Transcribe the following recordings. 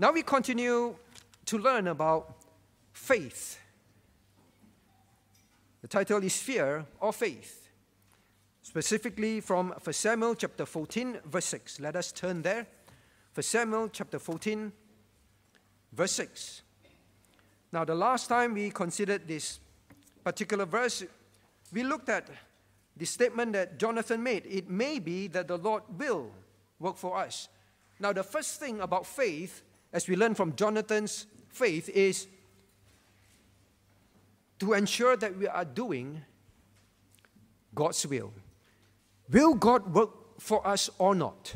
Now we continue to learn about faith. The title is Fear or Faith, specifically from 1 Samuel chapter 14, verse 6. Let us turn there. 1 Samuel chapter 14, verse 6. Now, the last time we considered this particular verse, we looked at the statement that Jonathan made. It may be that the Lord will work for us. Now, the first thing about faith, as we learn from Jonathan's faith, is to ensure that we are doing God's will. Will God work for us or not?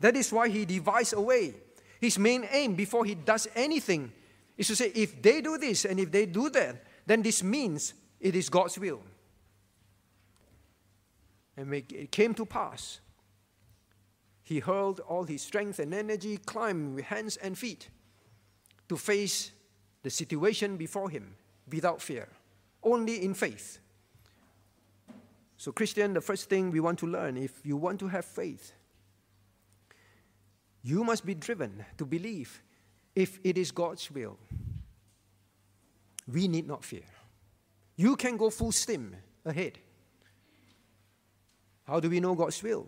That is why he devised a way. His main aim before he does anything is to say, if they do this and if they do that, then this means it is God's will. And it came to pass. He hurled all his strength and energy, climbed with hands and feet to face the situation before him without fear, only in faith. So, Christian, the first thing we want to learn if you want to have faith, you must be driven to believe if it is God's will. We need not fear. You can go full steam ahead. How do we know God's will?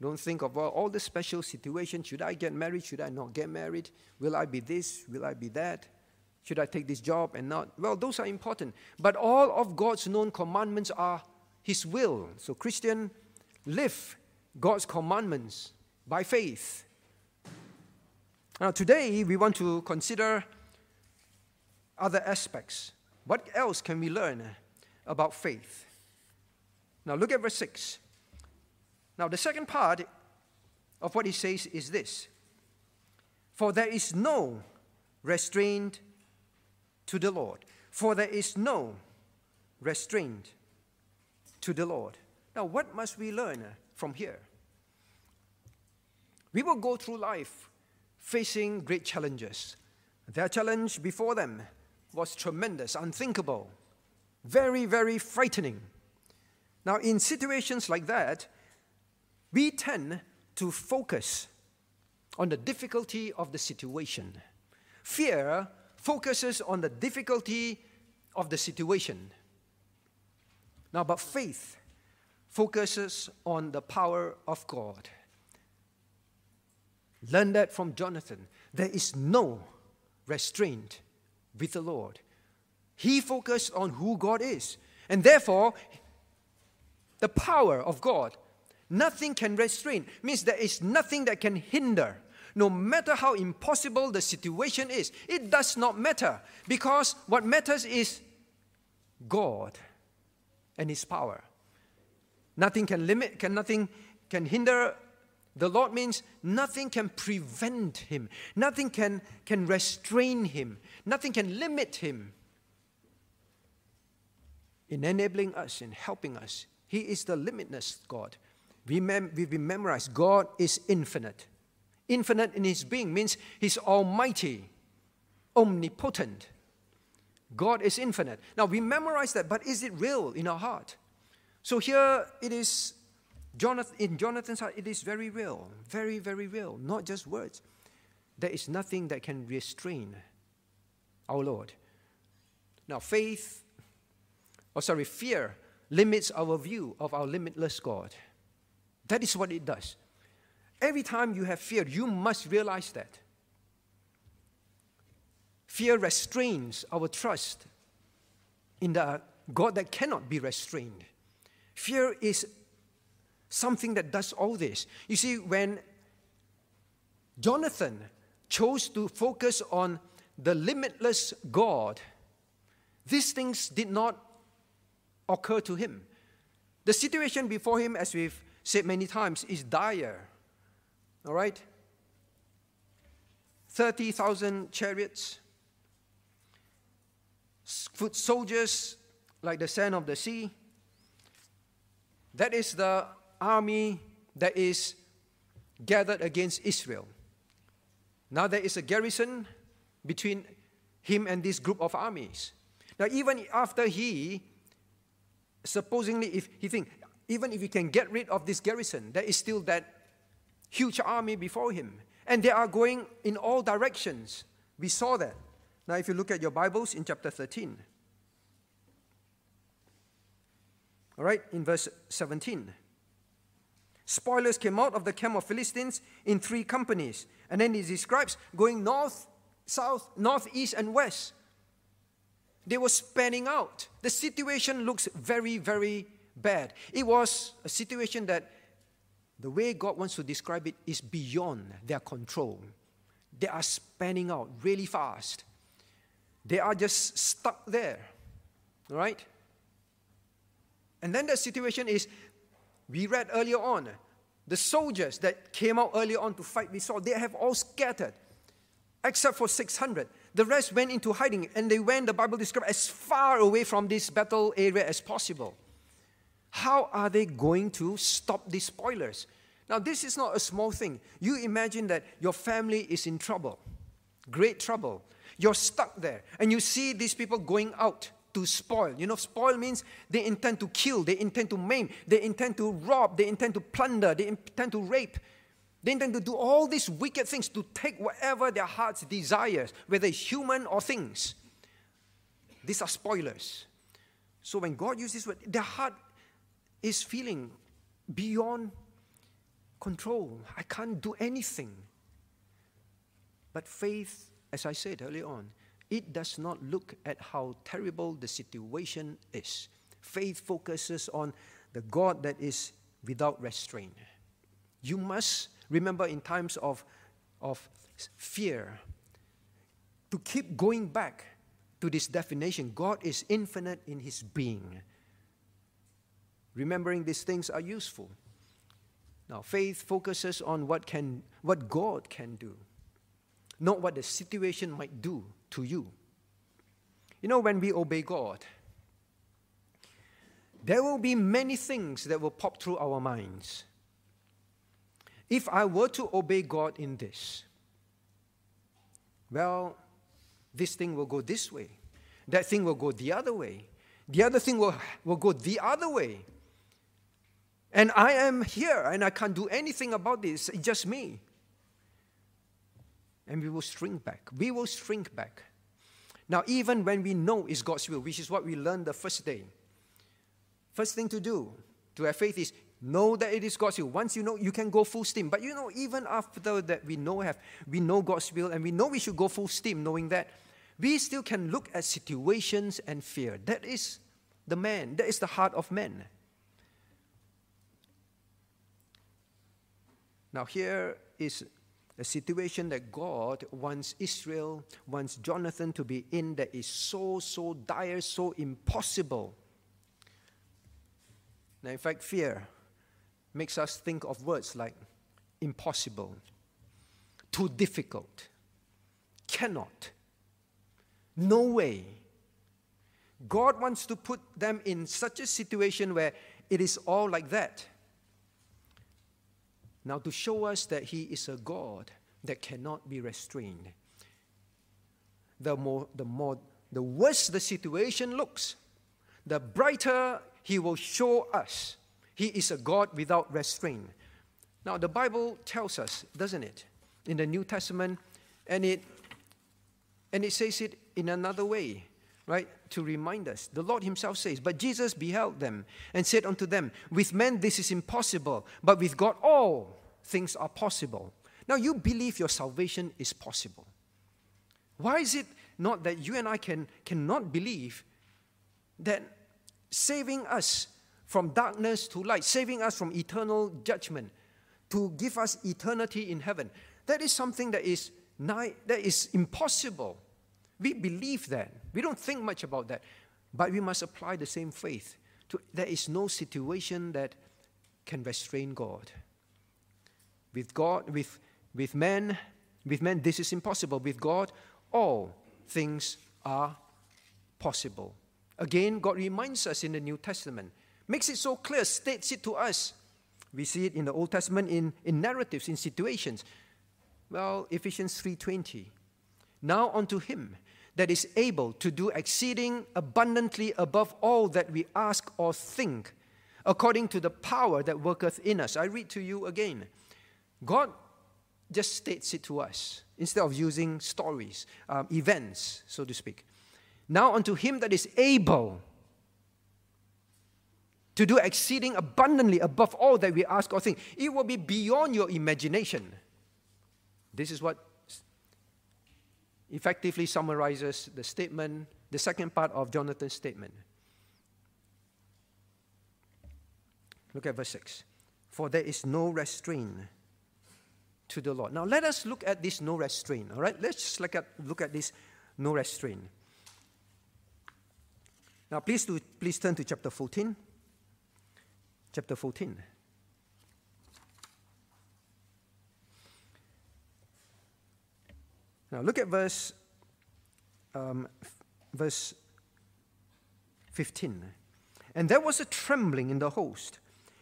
Don't think of all the special situations. Should I get married? Should I not get married? Will I be this? Will I be that? Should I take this job and not? Well, those are important. But all of God's known commandments are His will. So, Christian, live God's commandments by faith. Now, today we want to consider other aspects. What else can we learn about faith? Now, look at verse 6. Now, the second part of what he says is this For there is no restraint to the Lord. For there is no restraint to the Lord. Now, what must we learn uh, from here? We will go through life facing great challenges. Their challenge before them was tremendous, unthinkable, very, very frightening. Now, in situations like that, we tend to focus on the difficulty of the situation. Fear focuses on the difficulty of the situation. Now, but faith focuses on the power of God. Learn that from Jonathan. There is no restraint with the Lord. He focused on who God is. And therefore, the power of God, nothing can restrain, means there is nothing that can hinder no matter how impossible the situation is. It does not matter because what matters is God and His power. Nothing can limit, can nothing can hinder the Lord means nothing can prevent him, nothing can, can restrain him, nothing can limit him in enabling us, in helping us. He is the limitless God. We mem- we've been memorized God is infinite. Infinite in his being means he's almighty, omnipotent. God is infinite. Now we memorize that, but is it real in our heart? So here it is Jonathan, in Jonathan's heart, it is very real, very, very real, not just words. There is nothing that can restrain our Lord. Now, faith, or sorry, fear limits our view of our limitless God. That is what it does. Every time you have fear, you must realize that. Fear restrains our trust in the God that cannot be restrained. Fear is something that does all this. You see, when Jonathan chose to focus on the limitless God, these things did not occur to him. The situation before him, as we've said many times, is dire. All right? 30,000 chariots, foot soldiers like the sand of the sea. That is the army that is gathered against Israel. Now there is a garrison between him and this group of armies. Now, even after he, supposedly, if he think, even if he can get rid of this garrison, there is still that huge army before him. And they are going in all directions. We saw that. Now, if you look at your Bibles in chapter 13, all right, in verse 17. Spoilers came out of the camp of Philistines in three companies. And then he describes going north, south, northeast, and west. They were spanning out. The situation looks very, very bad. It was a situation that the way God wants to describe it is beyond their control. They are spanning out really fast. They are just stuck there. Right? And then the situation is we read earlier on, the soldiers that came out earlier on to fight we saw, they have all scattered, except for 600. The rest went into hiding, and they went, the Bible describes, as far away from this battle area as possible. How are they going to stop these spoilers? Now, this is not a small thing. You imagine that your family is in trouble, great trouble. You're stuck there, and you see these people going out to spoil. You know, spoil means they intend to kill, they intend to maim, they intend to rob, they intend to plunder, they intend to rape. They intend to do all these wicked things to take whatever their hearts desires, whether it's human or things. These are spoilers. So when God uses word, their heart is feeling beyond control. I can't do anything. But faith, as I said earlier on, it does not look at how terrible the situation is. Faith focuses on the God that is without restraint. You must remember in times of, of fear to keep going back to this definition God is infinite in his being. Remembering these things are useful. Now, faith focuses on what, can, what God can do, not what the situation might do to you. You know, when we obey God, there will be many things that will pop through our minds. If I were to obey God in this, well, this thing will go this way, that thing will go the other way, the other thing will, will go the other way. And I am here and I can't do anything about this, it's just me. And we will shrink back. We will shrink back. Now, even when we know it's God's will, which is what we learned the first day, first thing to do to have faith is know that it is God's will. Once you know, you can go full steam. But you know, even after that we know have we know God's will and we know we should go full steam, knowing that we still can look at situations and fear. That is the man. That is the heart of man. Now here is a situation that God wants Israel, wants Jonathan to be in that is so, so dire, so impossible. Now, in fact, fear makes us think of words like impossible, too difficult, cannot, no way. God wants to put them in such a situation where it is all like that. Now, to show us that He is a God that cannot be restrained, the more, the more, the worse the situation looks, the brighter He will show us He is a God without restraint. Now, the Bible tells us, doesn't it, in the New Testament, and it, and it says it in another way right, to remind us. The Lord Himself says, But Jesus beheld them and said unto them, With men this is impossible, but with God all things are possible. Now, you believe your salvation is possible. Why is it not that you and I can, cannot believe that saving us from darkness to light, saving us from eternal judgment, to give us eternity in heaven, that is something that is, that is impossible. We believe that. We don't think much about that. But we must apply the same faith. To, there is no situation that can restrain God. With God, with, with men, with men, this is impossible. With God, all things are possible. Again, God reminds us in the New Testament, makes it so clear, states it to us. We see it in the Old Testament in, in narratives, in situations. Well, Ephesians 3:20. Now unto him that is able to do exceeding abundantly above all that we ask or think, according to the power that worketh in us. I read to you again. God just states it to us instead of using stories, um, events, so to speak. Now unto him that is able to do exceeding abundantly above all that we ask or think. It will be beyond your imagination. This is what effectively summarizes the statement, the second part of Jonathan's statement. Look at verse 6. For there is no restraint to the Lord. Now let us look at this no restraint, all right? Let's just look at, look at this no restraint. Now please, do, please turn to chapter 14. Chapter 14. Now look at verse, um, verse 15. And there was a trembling in the host,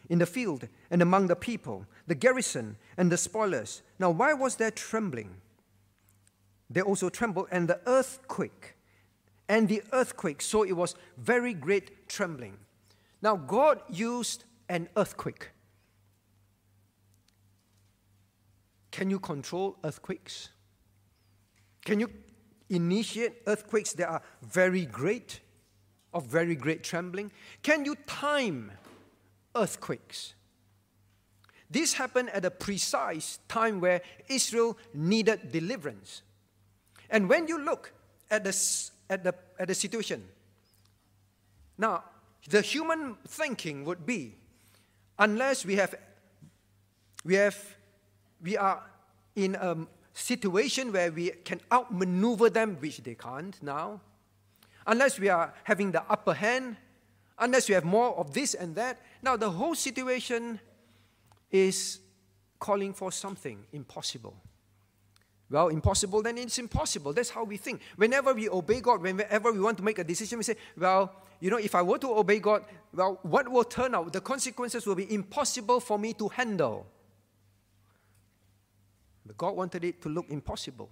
in the field, and among the people, the garrison, and the spoilers. Now, why was there trembling? They also trembled, and the earthquake, and the earthquake. So it was very great trembling. Now, God used an earthquake. Can you control earthquakes? Can you initiate earthquakes that are very great, of very great trembling? Can you time earthquakes? This happened at a precise time where Israel needed deliverance. And when you look at the, at the, at the situation, now, the human thinking would be unless we have, we have, we are in a situation where we can outmaneuver them, which they can't now, unless we are having the upper hand, unless we have more of this and that. Now, the whole situation is calling for something impossible. Well, impossible, then it's impossible. That's how we think. Whenever we obey God, whenever we want to make a decision, we say, well, you know, if I were to obey God, well, what will turn out? The consequences will be impossible for me to handle. But God wanted it to look impossible,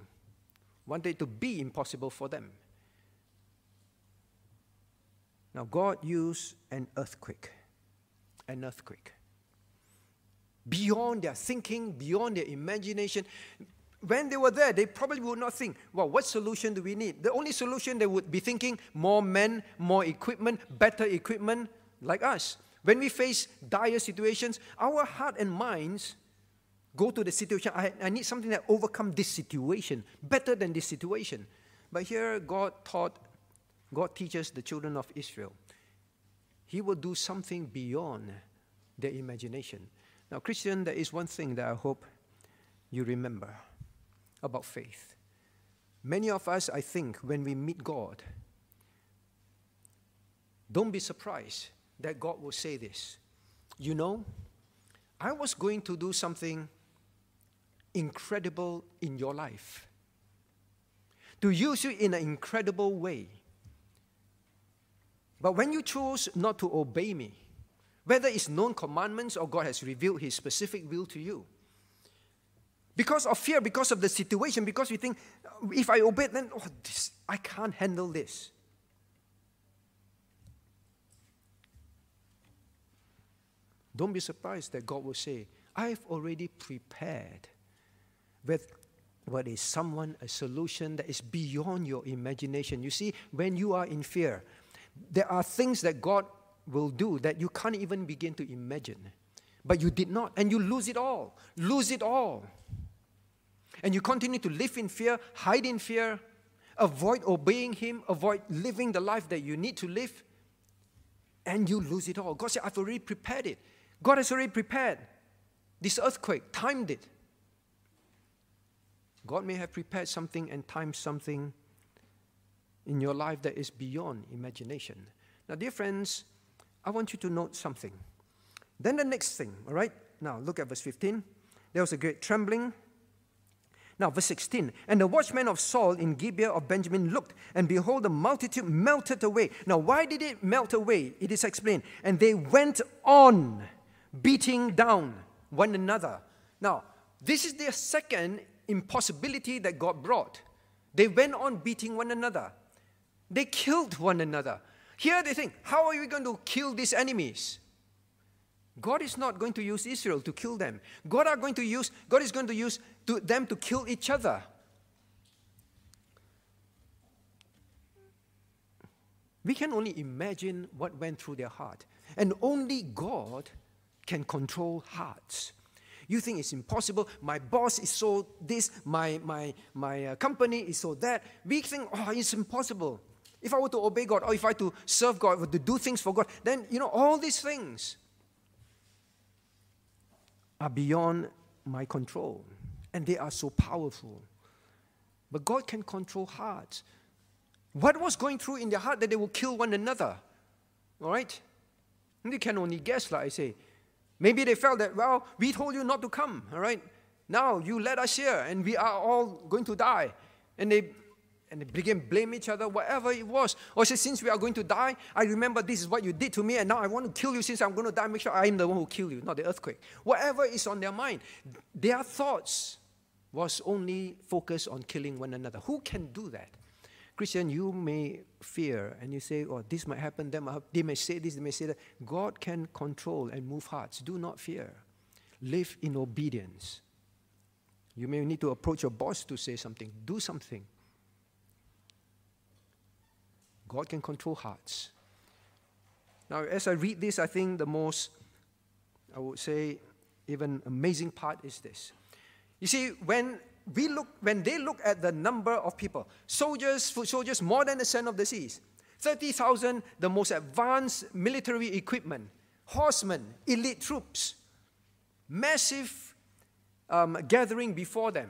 wanted it to be impossible for them. Now, God used an earthquake, an earthquake. Beyond their thinking, beyond their imagination. When they were there, they probably would not think, well, what solution do we need? The only solution they would be thinking more men, more equipment, better equipment, like us. When we face dire situations, our heart and minds go to the situation. I, I need something that overcome this situation, better than this situation. But here, God taught, God teaches the children of Israel. He will do something beyond their imagination. Now, Christian, there is one thing that I hope you remember about faith. Many of us, I think, when we meet God, don't be surprised that God will say this. You know, I was going to do something incredible in your life, to use you in an incredible way. But when you choose not to obey me, whether it's known commandments or God has revealed his specific will to you, because of fear, because of the situation, because we think, if I obey, then oh, this, I can't handle this. Don't be surprised that God will say, I've already prepared with what is someone a solution that is beyond your imagination. You see, when you are in fear, there are things that God will do that you can't even begin to imagine. But you did not, and you lose it all. Lose it all. And you continue to live in fear, hide in fear, avoid obeying Him, avoid living the life that you need to live, and you lose it all. God said, I've already prepared it. God has already prepared this earthquake, timed it. God may have prepared something and timed something in your life that is beyond imagination. Now, dear friends, I want you to note something. Then the next thing, all right? Now, look at verse 15. There was a great trembling. Now, verse 16. And the watchmen of Saul in Gibeah of Benjamin looked, and behold, the multitude melted away. Now, why did it melt away? It is explained. And they went on beating down one another. Now, this is the second impossibility that God brought. They went on beating one another. They killed one another. Here they think, how are we going to kill these enemies? God is not going to use Israel to kill them. God are going to use God is going to use to them to kill each other. We can only imagine what went through their heart. And only God can control hearts. You think it's impossible. My boss is so this, my, my, my uh, company is so that. We think, oh, it's impossible. If I were to obey God, or if I were to serve God, or to do things for God, then, you know, all these things are beyond my control. And they are so powerful. But God can control hearts. What was going through in their heart that they will kill one another? All right? And can only guess, like I say. Maybe they felt that, well, we told you not to come, all right? Now you let us here and we are all going to die. And they and they begin blame each other, whatever it was. Oh, or say, since we are going to die, I remember this is what you did to me, and now I want to kill you since I'm going to die. Make sure I am the one who kill you, not the earthquake. Whatever is on their mind, their thoughts was only focused on killing one another. Who can do that? Christian, you may fear and you say, oh, this might happen, that might happen. They may say this, they may say that. God can control and move hearts. Do not fear. Live in obedience. You may need to approach your boss to say something, do something. God can control hearts. Now, as I read this, I think the most, I would say, even amazing part is this. You see, when we look, when they look at the number of people, soldiers, foot soldiers, more than a sand of the seas, 30,000, the most advanced military equipment, horsemen, elite troops, massive um, gathering before them.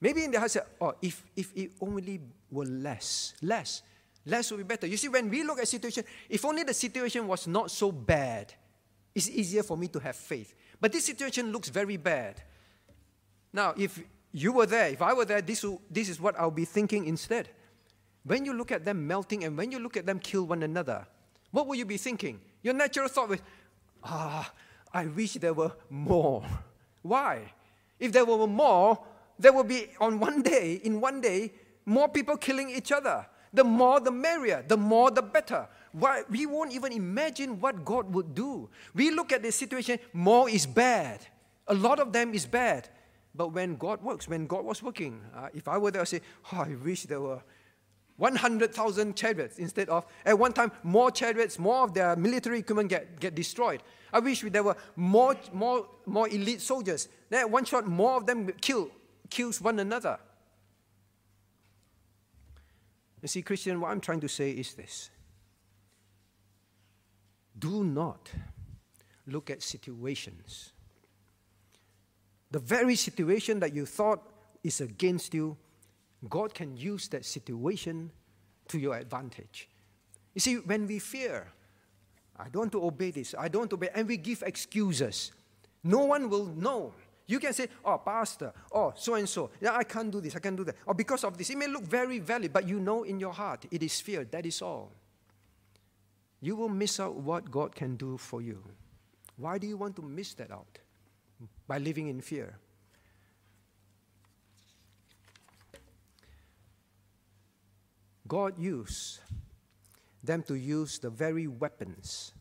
Maybe in their heart, oh, if, if it only were less, less, less would be better. You see, when we look at situation, if only the situation was not so bad, it's easier for me to have faith. But this situation looks very bad. Now, if you were there, if I were there, this, this is what I'll be thinking instead. When you look at them melting and when you look at them kill one another, what will you be thinking? Your natural thought was, ah, I wish there were more. Why? If there were more, there would be on one day, in one day, more people killing each other. The more the merrier, the more the better. Why? We won't even imagine what God would do. We look at the situation, more is bad. A lot of them is bad. But when God works, when God was working, uh, if I were there, I'd say, oh, I wish there were 100,000 chariots instead of, at one time, more chariots, more of their military equipment get, get destroyed. I wish there were more, more, more elite soldiers. Then one shot, more of them kill, kills one another. You see, Christian, what I'm trying to say is this. Do not look at situations the very situation that you thought is against you, God can use that situation to your advantage. You see, when we fear, I don't want to obey this, I don't obey, and we give excuses, no one will know. You can say, oh, pastor, oh, so and so, yeah, I can't do this, I can't do that. Or because of this. It may look very valid, but you know in your heart it is fear, that is all. You will miss out what God can do for you. Why do you want to miss that out? By living in fear. God used them to use the very weapons,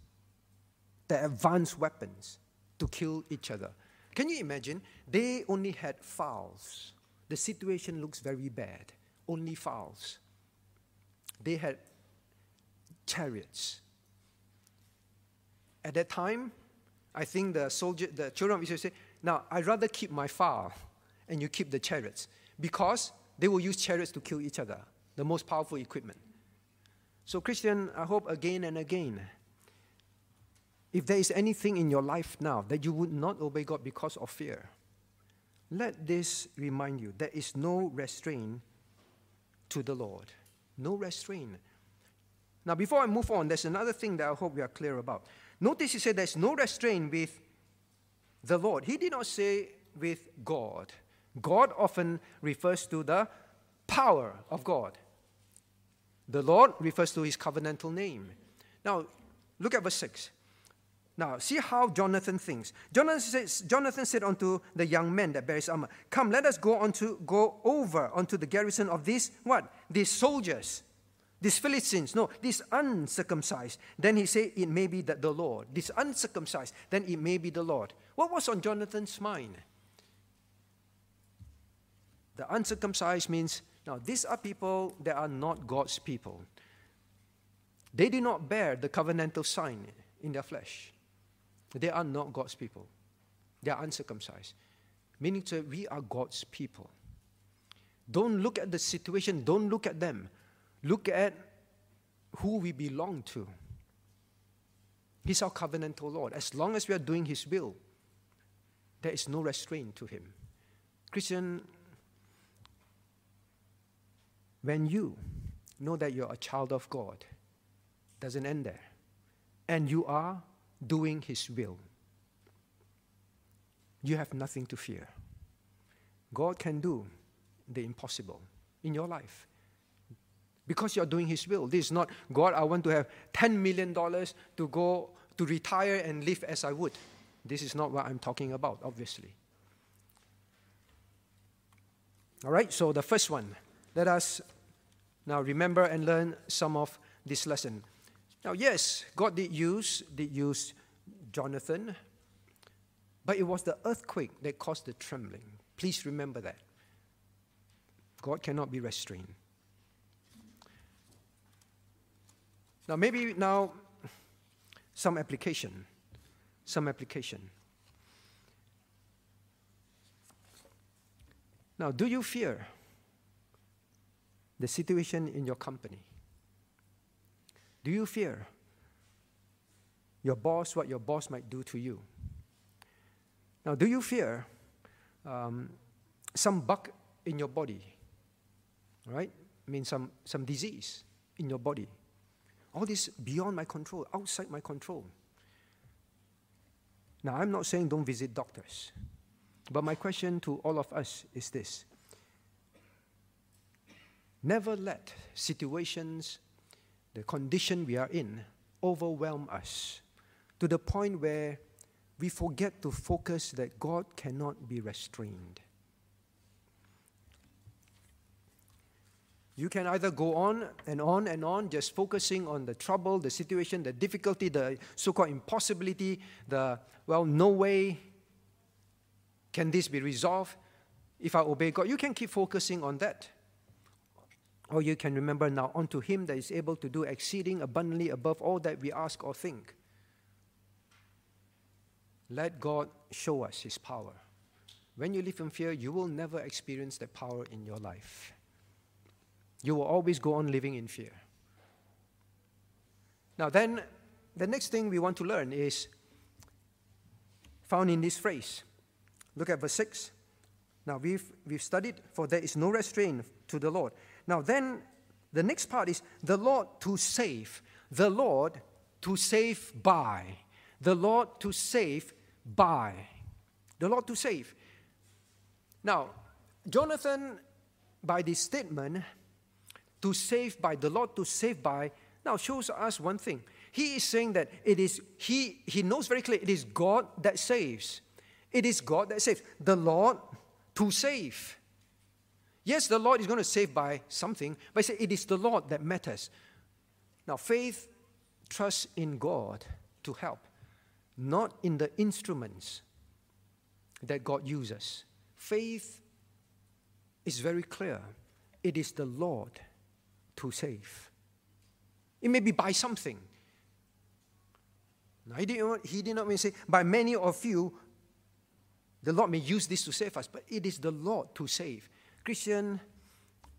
the advanced weapons, to kill each other. Can you imagine? They only had fowls. The situation looks very bad. Only fowls. They had chariots. At that time, I think the soldier, the children of Israel say, now I'd rather keep my fowl and you keep the chariots because they will use chariots to kill each other, the most powerful equipment. So, Christian, I hope again and again, if there is anything in your life now that you would not obey God because of fear, let this remind you there is no restraint to the Lord. No restraint. Now, before I move on, there's another thing that I hope we are clear about. Notice he said there's no restraint with the Lord. He did not say with God. God often refers to the power of God. The Lord refers to his covenantal name. Now, look at verse 6. Now, see how Jonathan thinks. Jonathan, says, Jonathan said unto the young men that bear his armor, Come, let us go on to go over unto the garrison of these what? These soldiers these Philistines, no, this uncircumcised. Then he said, It may be that the Lord. This uncircumcised, then it may be the Lord. What was on Jonathan's mind? The uncircumcised means, now, these are people that are not God's people. They did not bear the covenantal sign in their flesh. They are not God's people. They are uncircumcised. Meaning that we are God's people. Don't look at the situation, don't look at them. Look at who we belong to. He's our covenantal Lord. As long as we are doing His will, there is no restraint to Him. Christian, when you know that you're a child of God, doesn't end there, and you are doing His will, you have nothing to fear. God can do the impossible in your life because you're doing His will. This is not, God, I want to have $10 million to go to retire and live as I would. This is not what I'm talking about, obviously. All right, so the first one, let us now remember and learn some of this lesson. Now, yes, God did use, did use Jonathan, but it was the earthquake that caused the trembling. Please remember that. God cannot be restrained. Now, maybe now some application. Some application. Now, do you fear the situation in your company? Do you fear your boss, what your boss might do to you? Now, do you fear um, some bug in your body? Right? I mean, some, some disease in your body. All this beyond my control, outside my control. Now, I'm not saying don't visit doctors, but my question to all of us is this Never let situations, the condition we are in, overwhelm us to the point where we forget to focus that God cannot be restrained. You can either go on and on and on, just focusing on the trouble, the situation, the difficulty, the so called impossibility, the, well, no way can this be resolved if I obey God. You can keep focusing on that. Or you can remember now unto Him that is able to do exceeding abundantly above all that we ask or think. Let God show us His power. When you live in fear, you will never experience that power in your life. You will always go on living in fear. Now, then, the next thing we want to learn is found in this phrase. Look at verse 6. Now, we've, we've studied, for there is no restraint to the Lord. Now, then, the next part is the Lord to save. The Lord to save by. The Lord to save by. The Lord to save. Now, Jonathan, by this statement, to save by, the Lord to save by, now shows us one thing. He is saying that it is, he, he knows very clearly, it is God that saves. It is God that saves. The Lord to save. Yes, the Lord is going to save by something, but say it is the Lord that matters. Now, faith trusts in God to help, not in the instruments that God uses. Faith is very clear. It is the Lord to save. It may be by something. Now, he did, not, he did not mean say, by many of you, the Lord may use this to save us, but it is the Lord to save. Christian,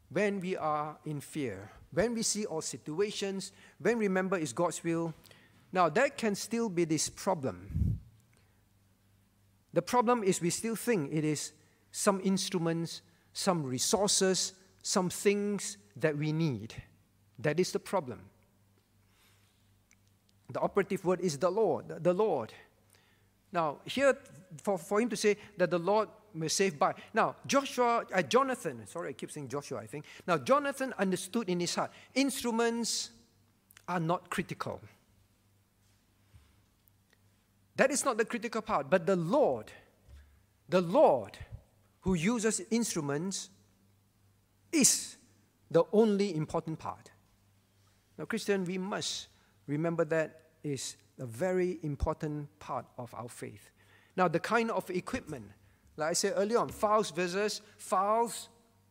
when we are in fear, when we see all situations, when remember it's God's will, now that can still be this problem. The problem is we still think it is some instruments, some resources, some things that we need. That is the problem. The operative word is the Lord, the Lord. Now, here, for, for him to say that the Lord may save by. Now, Joshua, uh, Jonathan, sorry, I keep saying Joshua, I think. Now, Jonathan understood in his heart instruments are not critical. That is not the critical part, but the Lord, the Lord who uses instruments is the only important part. Now, Christian, we must remember that is a very important part of our faith. Now, the kind of equipment like I said earlier on, files versus files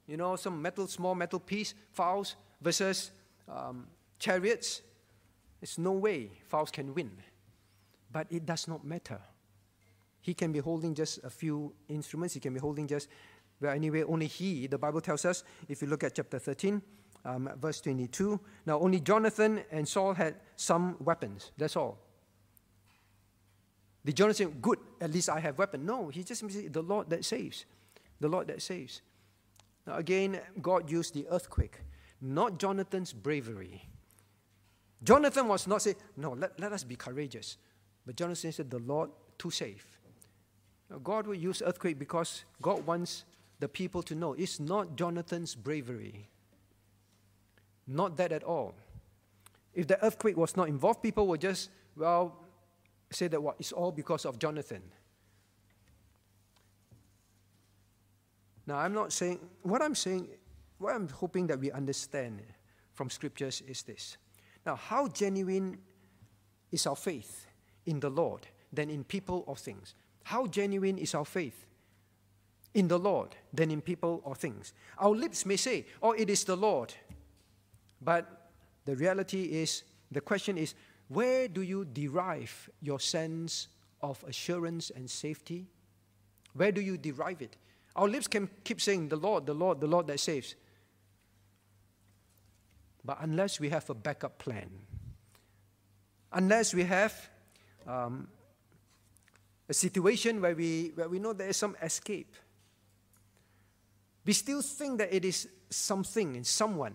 you know, some metal, small metal piece, fowls versus um, chariots. There's no way fowls can win. But it does not matter. He can be holding just a few instruments, he can be holding just, well, anyway, only he, the Bible tells us, if you look at chapter 13, um, verse 22, now only Jonathan and Saul had some weapons. That's all. Did Jonathan say, good, at least I have weapon? No, he just said, the Lord that saves. The Lord that saves. Now again, God used the earthquake, not Jonathan's bravery. Jonathan was not saying, no, let, let us be courageous. But Jonathan said, the Lord to save. Now, God will use earthquake because God wants the people to know it's not Jonathan's bravery. Not that at all. If the earthquake was not involved, people would just, well, say that what it's all because of Jonathan. Now, I'm not saying, what I'm saying, what I'm hoping that we understand from scriptures is this. Now, how genuine is our faith in the Lord than in people or things? How genuine is our faith in the Lord than in people or things? Our lips may say, oh, it is the Lord. But the reality is, the question is, where do you derive your sense of assurance and safety? Where do you derive it? Our lips can keep saying, The Lord, the Lord, the Lord that saves. But unless we have a backup plan, unless we have um, a situation where we, where we know there is some escape, we still think that it is something and someone.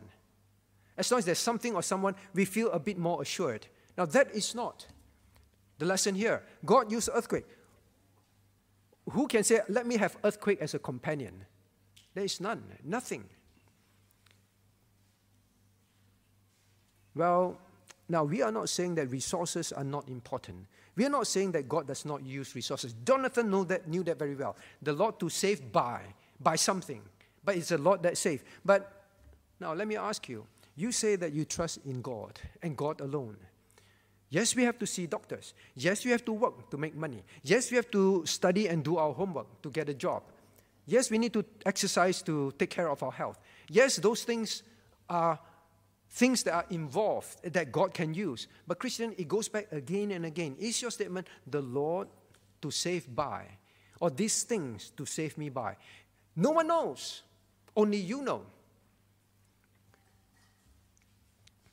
As long as there's something or someone, we feel a bit more assured. Now, that is not the lesson here. God used earthquake. Who can say, let me have earthquake as a companion? There is none, nothing. Well, now we are not saying that resources are not important. We are not saying that God does not use resources. Jonathan knew that, knew that very well. The Lord to save by, by something. But it's the Lord that saves. But now let me ask you you say that you trust in God and God alone. Yes, we have to see doctors. Yes, we have to work to make money. Yes, we have to study and do our homework to get a job. Yes, we need to exercise to take care of our health. Yes, those things are things that are involved that God can use. But, Christian, it goes back again and again. Is your statement the Lord to save by? Or these things to save me by? No one knows. Only you know.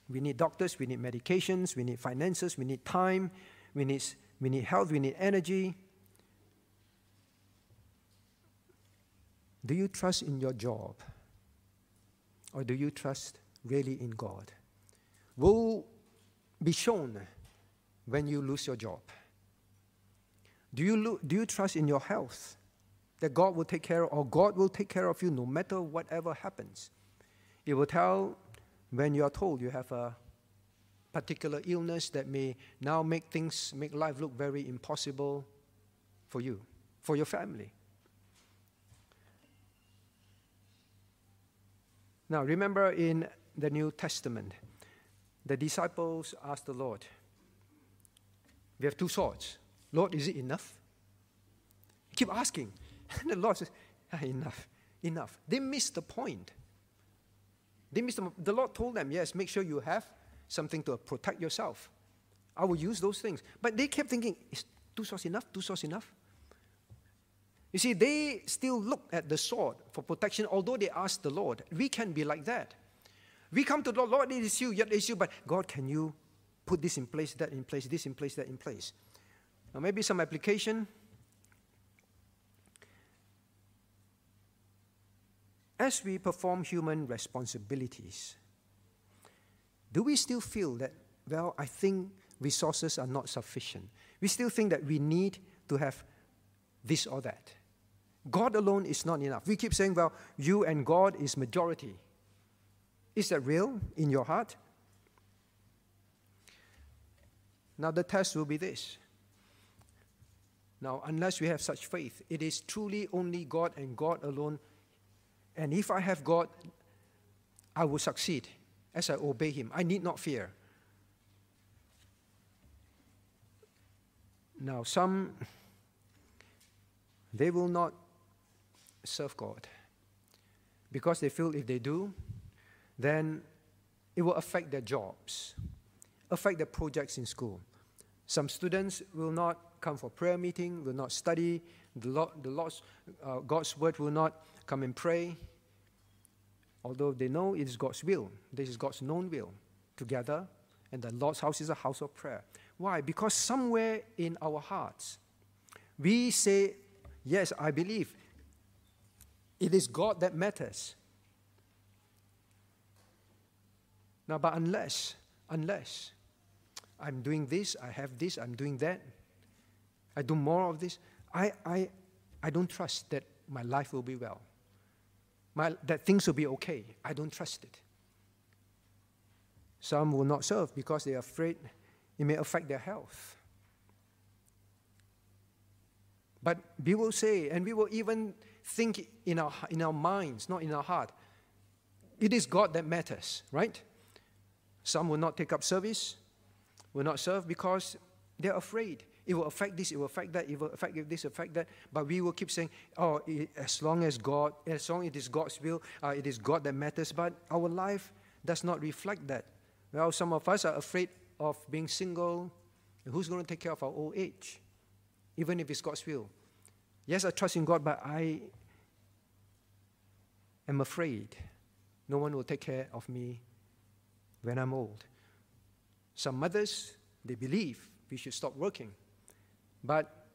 We need doctors, we need medications, we need finances, we need time, we need, we need health, we need energy. Do you trust in your job? Or do you trust really in God? Will be shown when you lose your job. Do you, do you trust in your health? That God will take care of, or God will take care of you no matter whatever happens. It will tell when you are told you have a particular illness that may now make things, make life look very impossible for you, for your family. Now, remember in the New Testament, the disciples asked the Lord, We have two swords. Lord, is it enough? Keep asking. And the Lord says, ah, Enough, enough. They missed the point. They missed the, the Lord told them, yes, make sure you have something to protect yourself. I will use those things. But they kept thinking, is two swords enough? Two swords enough? You see, they still look at the sword for protection, although they ask the Lord. We can be like that. We come to the Lord, Lord, it is you, yet it is you, but God, can you put this in place, that in place, this in place, that in place? Now, maybe some application. As we perform human responsibilities, do we still feel that, well, I think resources are not sufficient? We still think that we need to have this or that. God alone is not enough. We keep saying, well, you and God is majority. Is that real in your heart? Now, the test will be this. Now, unless we have such faith, it is truly only God and God alone and if I have God, I will succeed as I obey Him. I need not fear. Now, some, they will not serve God. because they feel if they do, then it will affect their jobs, affect their projects in school. Some students will not come for prayer meeting, will not study, the, Lord, the Lord's, uh, God's word will not come and pray, although they know it is God's will. This is God's known will. Together, and the Lord's house is a house of prayer. Why? Because somewhere in our hearts, we say, Yes, I believe. It is God that matters. Now, but unless, unless I'm doing this, I have this, I'm doing that, I do more of this, I, I, I don't trust that my life will be well, my, that things will be okay. I don't trust it. Some will not serve because they are afraid it may affect their health. But we will say, and we will even think in our, in our minds, not in our heart, it is God that matters, right? Some will not take up service, will not serve because they're afraid. It will affect this, it will affect that, it will affect this, affect that. But we will keep saying, oh, it, as long as God, as long as it is God's will, uh, it is God that matters. But our life does not reflect that. Well, some of us are afraid of being single. Who's going to take care of our old age? Even if it's God's will. Yes, I trust in God, but I am afraid no one will take care of me when I'm old. Some mothers, they believe we should stop working. But,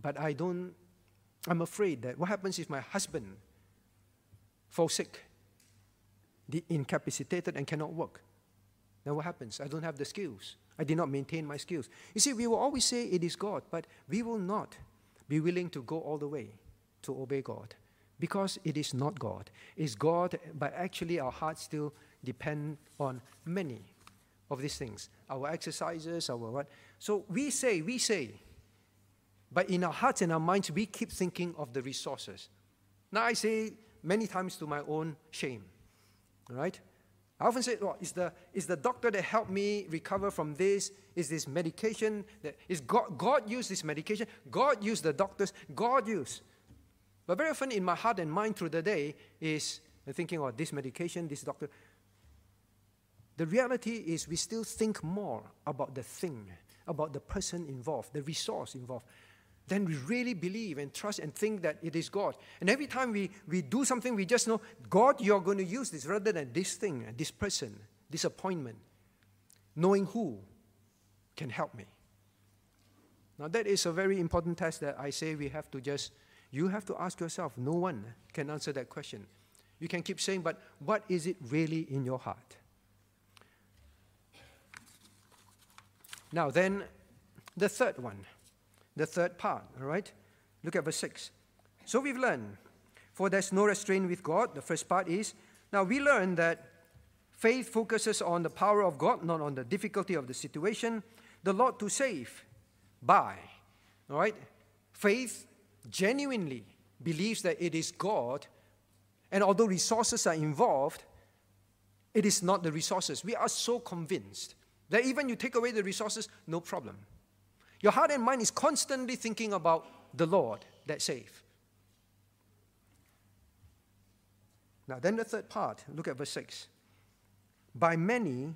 but I don't, I'm afraid that what happens if my husband falls sick, incapacitated, and cannot work? Then what happens? I don't have the skills. I did not maintain my skills. You see, we will always say it is God, but we will not be willing to go all the way to obey God because it is not God. It's God, but actually our hearts still depend on many of these things our exercises, our what. So we say, we say, but in our hearts and our minds, we keep thinking of the resources. Now, I say many times to my own shame, right? I often say, well, is the, is the doctor that helped me recover from this? Is this medication? That, is God, God used this medication? God used the doctors? God used. But very often in my heart and mind through the day is thinking, oh, this medication, this doctor. The reality is we still think more about the thing, about the person involved, the resource involved. Then we really believe and trust and think that it is God. And every time we, we do something, we just know, God, you're going to use this rather than this thing, this person, this appointment. Knowing who can help me. Now, that is a very important test that I say we have to just, you have to ask yourself. No one can answer that question. You can keep saying, but what is it really in your heart? Now, then, the third one, the third part, all right? Look at verse 6. So we've learned, for there's no restraint with God. The first part is, now we learn that faith focuses on the power of God, not on the difficulty of the situation. The Lord to save by, all right? Faith genuinely believes that it is God, and although resources are involved, it is not the resources. We are so convinced that even you take away the resources, no problem. Your heart and mind is constantly thinking about the Lord that save. Now, then the third part, look at verse 6. By many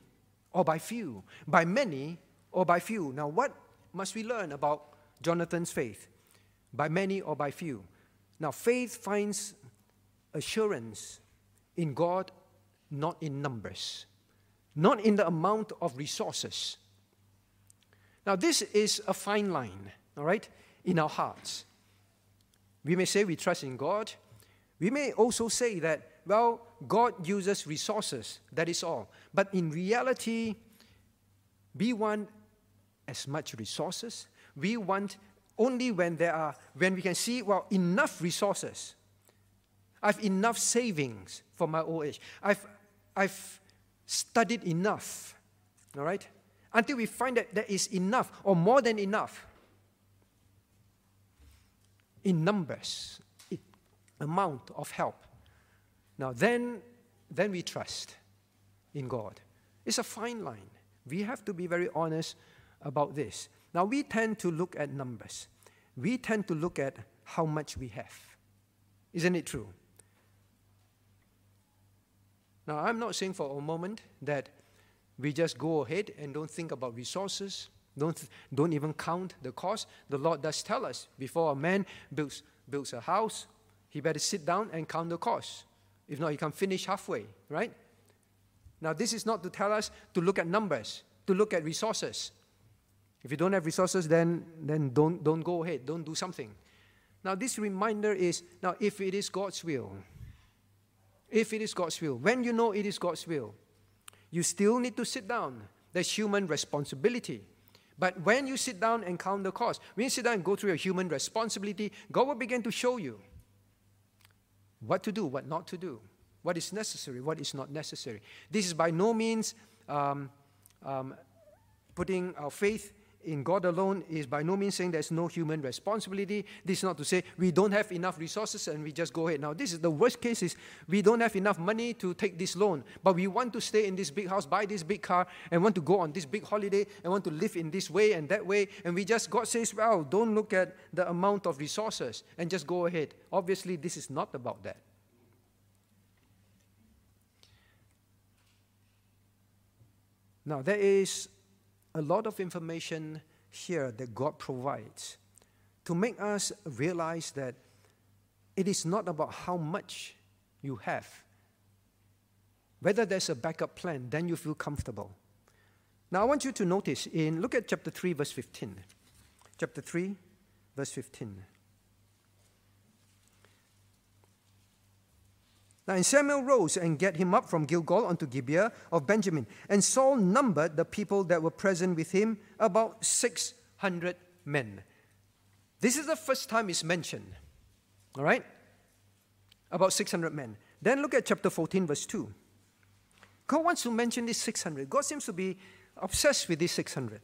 or by few? By many or by few? Now, what must we learn about Jonathan's faith? By many or by few? Now, faith finds assurance in God, not in numbers not in the amount of resources. Now, this is a fine line, all right, in our hearts. We may say we trust in God. We may also say that, well, God uses resources, that is all. But in reality, we want as much resources. We want only when there are, when we can see, well, enough resources. I've enough savings for my old age. I've, I've studied enough, all right? Until we find that there is enough or more than enough in numbers, amount of help. Now, then, then we trust in God. It's a fine line. We have to be very honest about this. Now, we tend to look at numbers. We tend to look at how much we have. Isn't it true? Now, I'm not saying for a moment that we just go ahead and don't think about resources, don't, don't even count the cost. The Lord does tell us before a man builds, builds a house, he better sit down and count the cost. If not, he can finish halfway, right? Now, this is not to tell us to look at numbers, to look at resources. If you don't have resources, then, then don't, don't go ahead, don't do something. Now, this reminder is now, if it is God's will, if it is God's will, when you know it is God's will, you still need to sit down. There's human responsibility. But when you sit down and count the cost, when you sit down and go through your human responsibility, God will begin to show you what to do, what not to do, what is necessary, what is not necessary. This is by no means um, um, putting our faith in God alone is by no means saying there's no human responsibility. This is not to say we don't have enough resources and we just go ahead. Now, this is the worst case is we don't have enough money to take this loan, but we want to stay in this big house, buy this big car, and want to go on this big holiday and want to live in this way and that way. And we just, God says, well, don't look at the amount of resources and just go ahead. Obviously, this is not about that. Now, there is a lot of information here that God provides to make us realize that it is not about how much you have. Whether there's a backup plan, then you feel comfortable. Now, I want you to notice in, look at chapter 3, verse 15. Chapter 3, verse 15. Now, and Samuel rose and get him up from Gilgal unto Gibeah of Benjamin. And Saul numbered the people that were present with him about 600 men. This is the first time it's mentioned. All right? About 600 men. Then look at chapter 14, verse 2. God wants to mention this 600. God seems to be obsessed with this 600.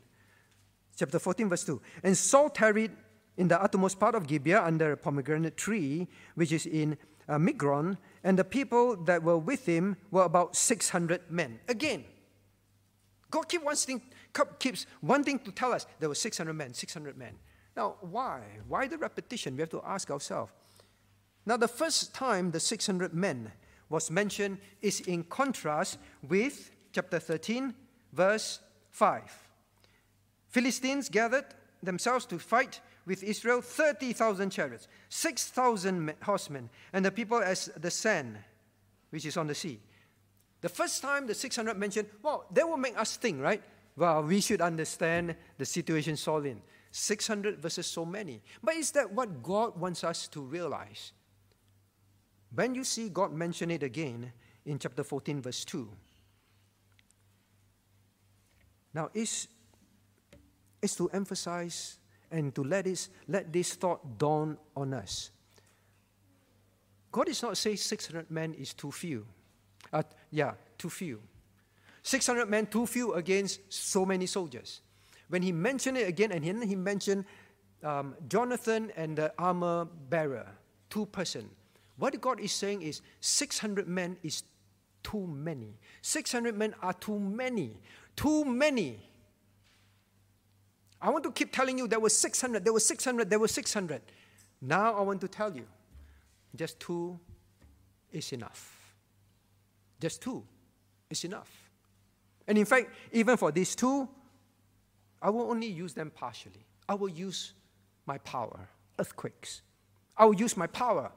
Chapter 14, verse 2. And Saul tarried in the uttermost part of Gibeah under a pomegranate tree, which is in uh, Migron, and the people that were with him were about 600 men. Again, God keep wanting, keeps wanting to tell us there were 600 men, 600 men. Now, why? Why the repetition? We have to ask ourselves. Now, the first time the 600 men was mentioned is in contrast with chapter 13, verse 5. Philistines gathered themselves to fight with Israel 30,000 chariots, 6,000 horsemen, and the people as the sand which is on the sea. The first time the 600 mentioned, well, that will make us think, right? Well, we should understand the situation Saul in. 600 versus so many. But is that what God wants us to realize? When you see God mention it again in chapter 14, verse 2, now is, is to emphasize and to let this, let this thought dawn on us. God is not saying 600 men is too few. Uh, yeah, too few. 600 men too few against so many soldiers. When he mentioned it again, and then he mentioned um, Jonathan and the armor bearer, two person. What God is saying is 600 men is too many. 600 men are too many. Too many I want to keep telling you there were 600, there were 600, there were 600. Now I want to tell you just two is enough. Just two is enough. And in fact, even for these two, I will only use them partially. I will use my power, earthquakes. I will use my power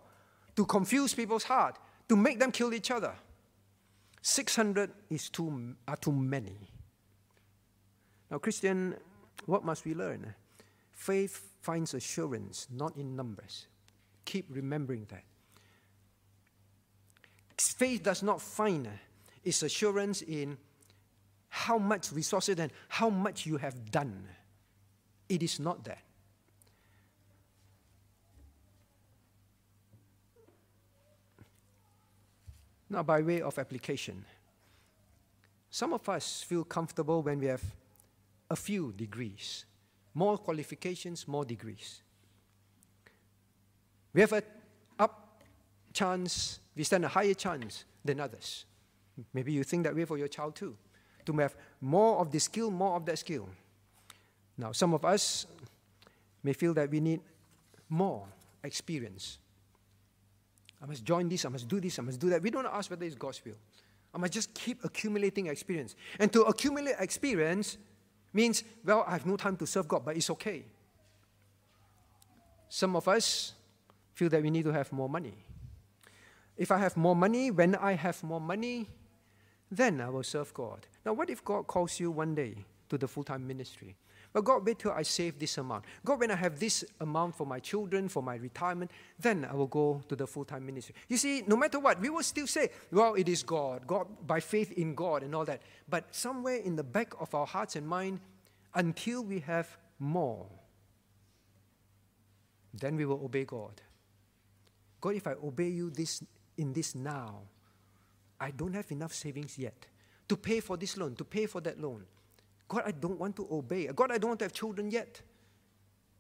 to confuse people's heart, to make them kill each other. 600 is too, are too many. Now, Christian, what must we learn? Faith finds assurance not in numbers. Keep remembering that. Faith does not find its assurance in how much resources and how much you have done. It is not that. Now, by way of application, some of us feel comfortable when we have a few degrees. More qualifications, more degrees. We have a up chance, we stand a higher chance than others. Maybe you think that way for your child too. To have more of this skill, more of that skill. Now, some of us may feel that we need more experience. I must join this, I must do this, I must do that. We don't ask whether it's God's will. I must just keep accumulating experience. And to accumulate experience means, well, I have no time to serve God, but it's okay. Some of us feel that we need to have more money. If I have more money, when I have more money, then I will serve God. Now, what if God calls you one day to the full time ministry? But God, wait till I save this amount. God, when I have this amount for my children, for my retirement, then I will go to the full time ministry. You see, no matter what, we will still say, well, it is God, God by faith in God and all that. But somewhere in the back of our hearts and mind, until we have more, then we will obey God. God, if I obey you this in this now, I don't have enough savings yet to pay for this loan, to pay for that loan. God, I don't want to obey. God, I don't want to have children yet,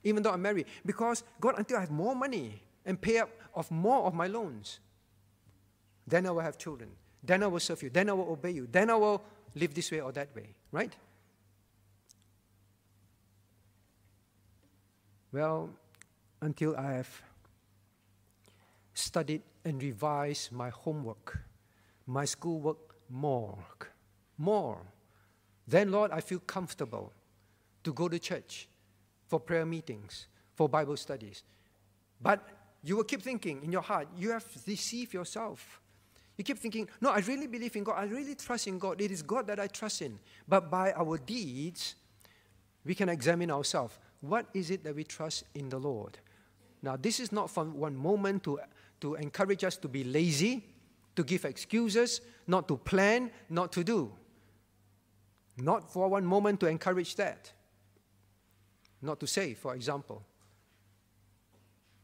even though I'm married. Because, God, until I have more money and pay up of more of my loans, then I will have children. Then I will serve you. Then I will obey you. Then I will live this way or that way. Right? Well, until I have studied and revised my homework, my schoolwork more, more then, Lord, I feel comfortable to go to church for prayer meetings, for Bible studies. But you will keep thinking in your heart, you have deceived yourself. You keep thinking, no, I really believe in God. I really trust in God. It is God that I trust in. But by our deeds, we can examine ourselves. What is it that we trust in the Lord? Now, this is not from one moment to, to encourage us to be lazy, to give excuses, not to plan, not to do. Not for one moment to encourage that. Not to say, for example.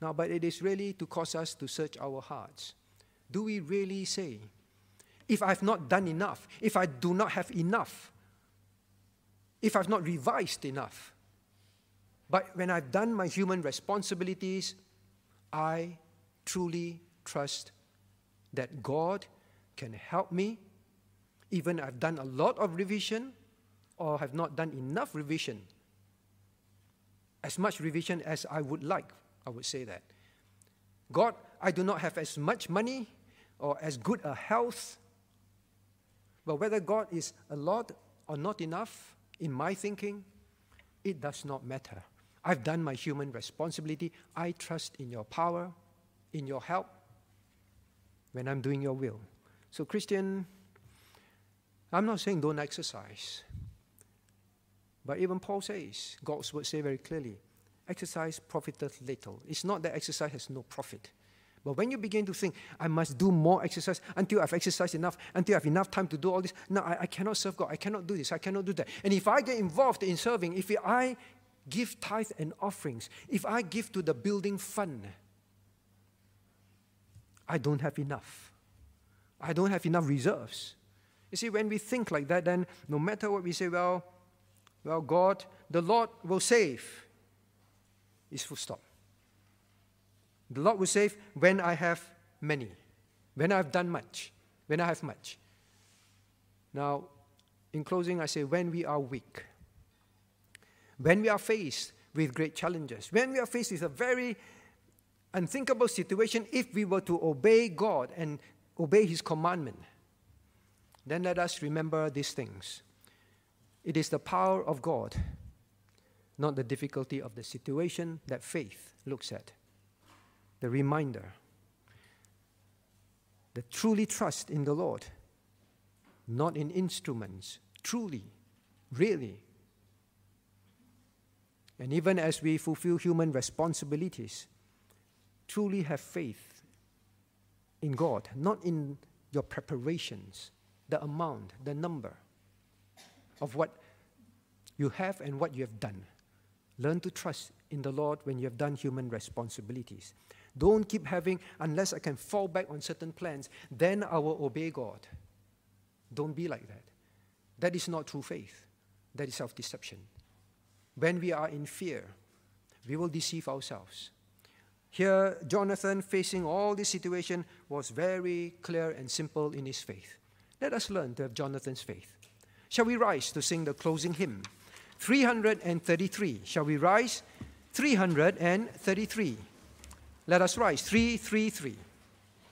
Now, but it is really to cause us to search our hearts. Do we really say, if I've not done enough, if I do not have enough, if I've not revised enough, but when I've done my human responsibilities, I truly trust that God can help me. Even I've done a lot of revision, or have not done enough revision, as much revision as I would like, I would say that. God, I do not have as much money or as good a health, but whether God is a lot or not enough in my thinking, it does not matter. I've done my human responsibility. I trust in your power, in your help, when I'm doing your will. So, Christian, I'm not saying don't exercise. But even Paul says, God's word say very clearly, exercise profiteth little. It's not that exercise has no profit. But when you begin to think, I must do more exercise until I've exercised enough, until I have enough time to do all this, no, I, I cannot serve God. I cannot do this. I cannot do that. And if I get involved in serving, if I give tithe and offerings, if I give to the building fund, I don't have enough. I don't have enough reserves. You see, when we think like that, then no matter what we say, well, well, God, the Lord will save, is full stop. The Lord will save when I have many, when I have done much, when I have much. Now, in closing, I say when we are weak, when we are faced with great challenges, when we are faced with a very unthinkable situation, if we were to obey God and obey His commandment, then let us remember these things. It is the power of God, not the difficulty of the situation that faith looks at. The reminder that truly trust in the Lord, not in instruments, truly, really. And even as we fulfill human responsibilities, truly have faith in God, not in your preparations, the amount, the number of what you have and what you have done. Learn to trust in the Lord when you have done human responsibilities. Don't keep having, unless I can fall back on certain plans, then I will obey God. Don't be like that. That is not true faith, that is self deception. When we are in fear, we will deceive ourselves. Here, Jonathan, facing all this situation, was very clear and simple in his faith. Let us learn to have Jonathan's faith. Shall we rise to sing the closing hymn? 333. Shall we rise? 333. Let us rise. 333.